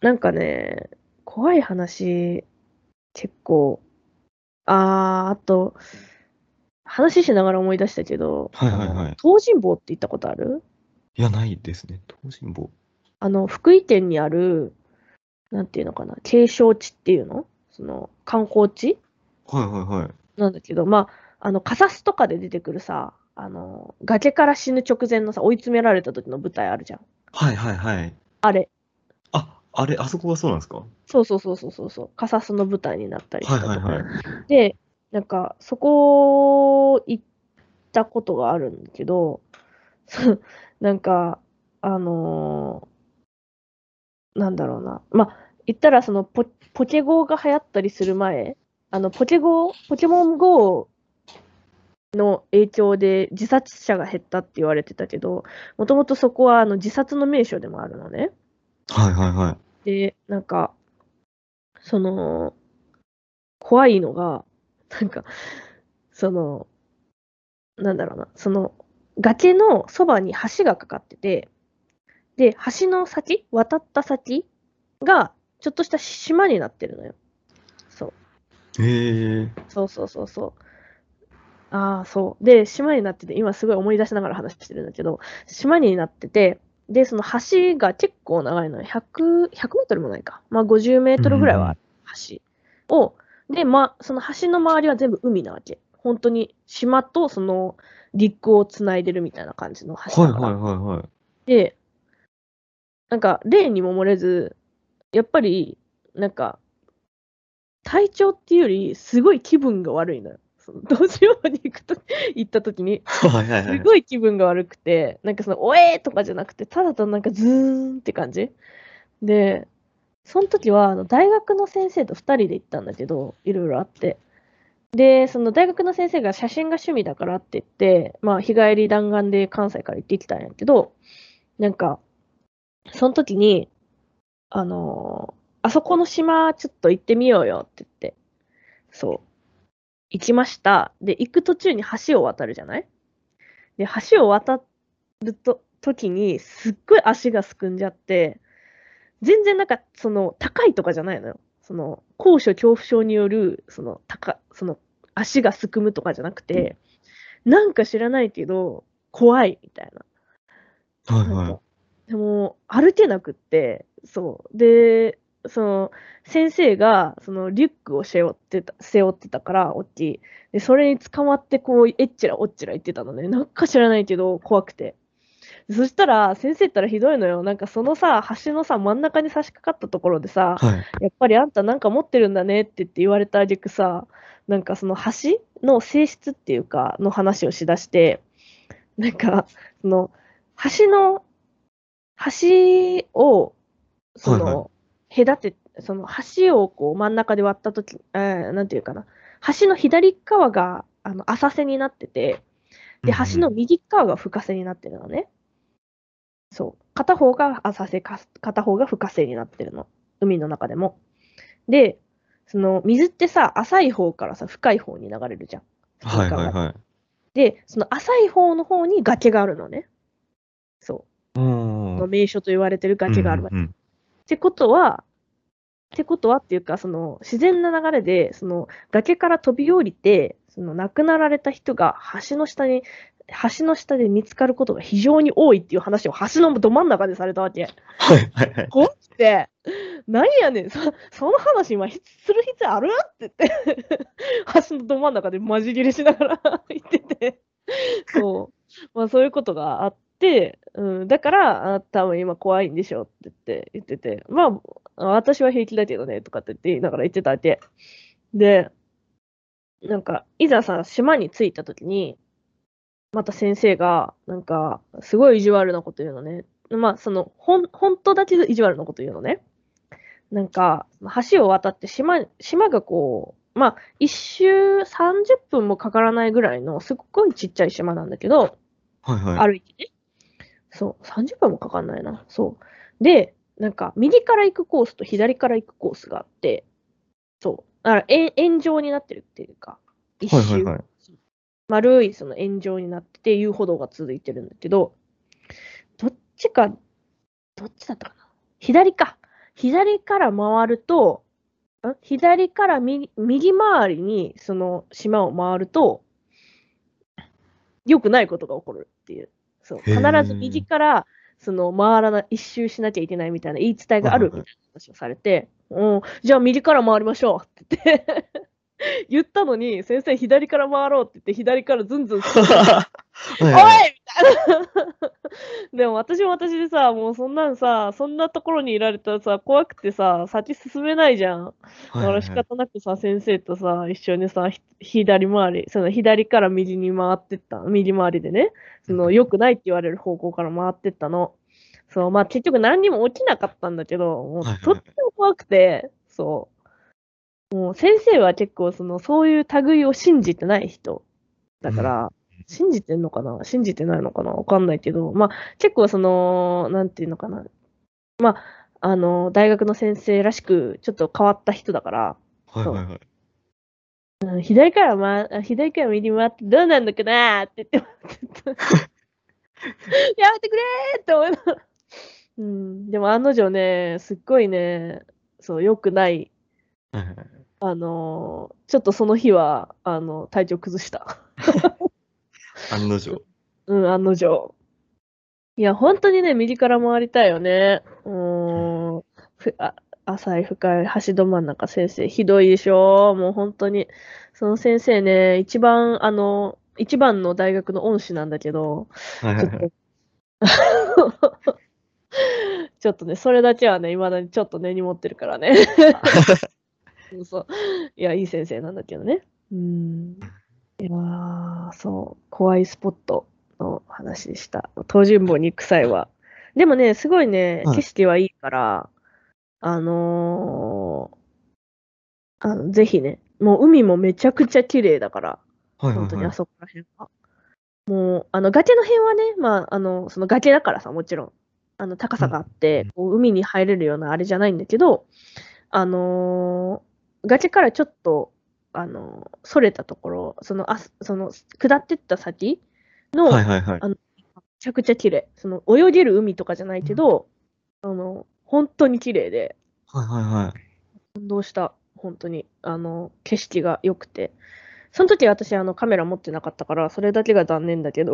なんかね、怖い話、結構、あー、あと、話しながら思い出したけど、はいはいはい東尋坊って行ったことある？いや、ないですね。東尋坊。あの、福井県にある、なんていうのかな、景勝地っていうの？その、観光地？はいはいはい。なんだけど、まあ、あの、カサスとかで出てくるさ、あの、崖から死ぬ直前のさ、追い詰められた時の舞台あるじゃん。はいはいはい。あれ。あ、あれ、あそこがそうなんですか？そうそうそうそうそうそう。カサスの舞台になったりしはいたとこはいはい。で、なんか、そこ行ったことがあるんだけど、なんか、あのーなんだろうな。まあ、言ったら、そのポ、ポケゴーが流行ったりする前、あの、ポケゴー、ポケモン GO の影響で自殺者が減ったって言われてたけど、もともとそこはあの自殺の名所でもあるのね。はいはいはい。で、なんか、その、怖いのが、なんか、その、なんだろうな、その、崖のそばに橋がかかってて、で、橋の先、渡った先が、ちょっとした島になってるのよ。そう。へえ。そうそうそうそう。ああ、そう。で、島になってて、今すごい思い出しながら話してるんだけど、島になってて、で、その橋が結構長いのよ。100、100メートルもないか。まあ50メートルぐらいはある橋を、で、まあ、その橋の周りは全部海なわけ。本当に島とその陸をつないでるみたいな感じの橋だから。はいはいはいはい。で、なんか、例にも漏れず、やっぱり、なんか、体調っていうより、すごい気分が悪いのよ。道場に行くと、行った時に。すごい気分が悪くて、なんかその、おえーとかじゃなくて、ただただなんかズーンって感じで、その時は、あの、大学の先生と二人で行ったんだけど、いろいろあって。で、その大学の先生が写真が趣味だからって言って、まあ、日帰り弾丸で関西から行ってきたんやけど、なんか、その時に、あのーあそこの島ちょっと行ってみようよって言って、そう、行きました。で、行く途中に橋を渡るじゃない？で、橋を渡ると時に、すっごい足がすくんじゃって、全然なんか、その、高いとかじゃないのよ。その、高所恐怖症による、その、高、その、足がすくむとかじゃなくて、なんか知らないけど、怖いみたいな。はいはなんかでも、歩けなくって、そう。で、その、先生が、その、リュックを背負ってた、背負ってたから、大きい。で、それに捕まって、こう、えっちらおっちら言ってたのね。なんか知らないけど、怖くて。そしたら、先生ったらひどいのよ。なんかそのさ、橋のさ、真ん中に差し掛かったところでさ、い。はい。やっぱりあんたなんか持ってるんだねって言って言われたあげくさ、なんかその橋の性質っていうか、の話をしだして、なんか、その、橋の、橋を、そはいはの、隔て、その橋をこう真ん中で割ったとき、えーなんていうかな、橋の左側があの浅瀬になってて、で、橋の右側が深瀬になってるのね。そう。片方が浅瀬、か片方が深瀬になってるの。海の中でも。で、その水ってさ、浅い方からさ、深い方に流れるじゃん。はいはいはい。で、その浅い方の方に崖があるのね。そう。の名所と言われてる崖があるわけ。うんってことは、ってことはっていうか、その自然な流れで、その崖から飛び降りて、その亡くなられた人が橋の下に、橋の下で見つかることが非常に多いっていう話を橋のど真ん中でされたわけ。はいはいはい。怖くて、何やねん、そその話今ひする必要あるって言って、橋のど真ん中でマジ切れしながら 言ってて、そう、まあそういうことがあって、うん、だから、あ多分今怖いんでしょって言って、言ってて、まあ、私は平気だけどね、とかって言って言いながら言ってたわけ。で、なんか、いざさ、島に着いた時に、また先生が、なんか、すごい意地悪なこと言うのね。まあ、その、ほん、本当だけど意地悪なこと言うのね。なんか、橋を渡って島、島がこう、まあ、一周30分もかからないぐらいの、すっごいちっちゃい島なんだけど、はいはい。歩いてね。そう、30分もかかんないな。そう。で、なんか、右から行くコースと左から行くコースがあって、そう。だから、円円状になってるっていうか、一周、はいはいはい。丸いその円状になってて、遊歩道が続いてるんだけど、どっちか、どっちだったかな左か。左から回ると、ん？左から右右回りにその島を回ると、良くないことが起こるっていう。そう。必ず右からその回らな一周しなきゃいけないみたいな言い伝えがあるみたいな話をされて、うん、じゃあ右から回りましょうって言って 言ったのに、先生左から回ろうって言って左からずんずん おい。でも私も私でさ、もうそんなんさ、そんなところにいられたらさ、怖くてさ、先進めないじゃん。だから仕方なくさ、先生とさ、一緒にさ、ひ左回り、その左から右に回ってった、右回りでね、その良くないって言われる方向から回ってったの。そう、まあ結局何にも起きなかったんだけど、もうとっても怖くて、そう。もう先生は結構その、そういう類を信じてない人。だから、信じてんのかな？信じてないのかな？わかんないけど、まあ結構その、なんていうのかな？まあ、あの、大学の先生らしく、ちょっと変わった人だから、はいはいはい。うん左からま、あ左から右に回ってどうなんのかな？って言っても やめてくれーって思いながら。うん、でも案の定ね、すっごいね、そう、良くない、はいはいあのーちょっとその日は、あの、体調崩した。案の定。うん、案の定。いや、本当にね、右から回りたいよね。うーん。ふあ浅い深い橋ど真ん中先生、ひどいでしょもう本当に。その先生ね、一番、あの、一番の大学の恩師なんだけど、ちょっ。と、ね、それだけはね、未だにちょっと根に持ってるからね。そうそう。いや、いい先生なんだけどね。うん。いやー、そう、怖いスポットの話でした。東尋坊に行く際は。でもね、すごいね、はい景色はいいから、あのーあの、ぜひね、もう海もめちゃくちゃ綺麗だから、はいはいはい。本当にあそこら辺は。もう、あの、崖の辺はね、まあ、あの、その崖だからさ、もちろん、あの、高さがあって、こう海に入れるようなあれじゃないんだけど、あのー崖からちょっと、あのーそれたところ、その、あその、下ってった先の、はいはいはい。めちゃくちゃ綺麗。その、泳げる海とかじゃないけど、あの、本当に綺麗で、はいはいはい。感動した。本当に。あの、景色が良くて。その時私、あの、カメラ持ってなかったから、それだけが残念だけど、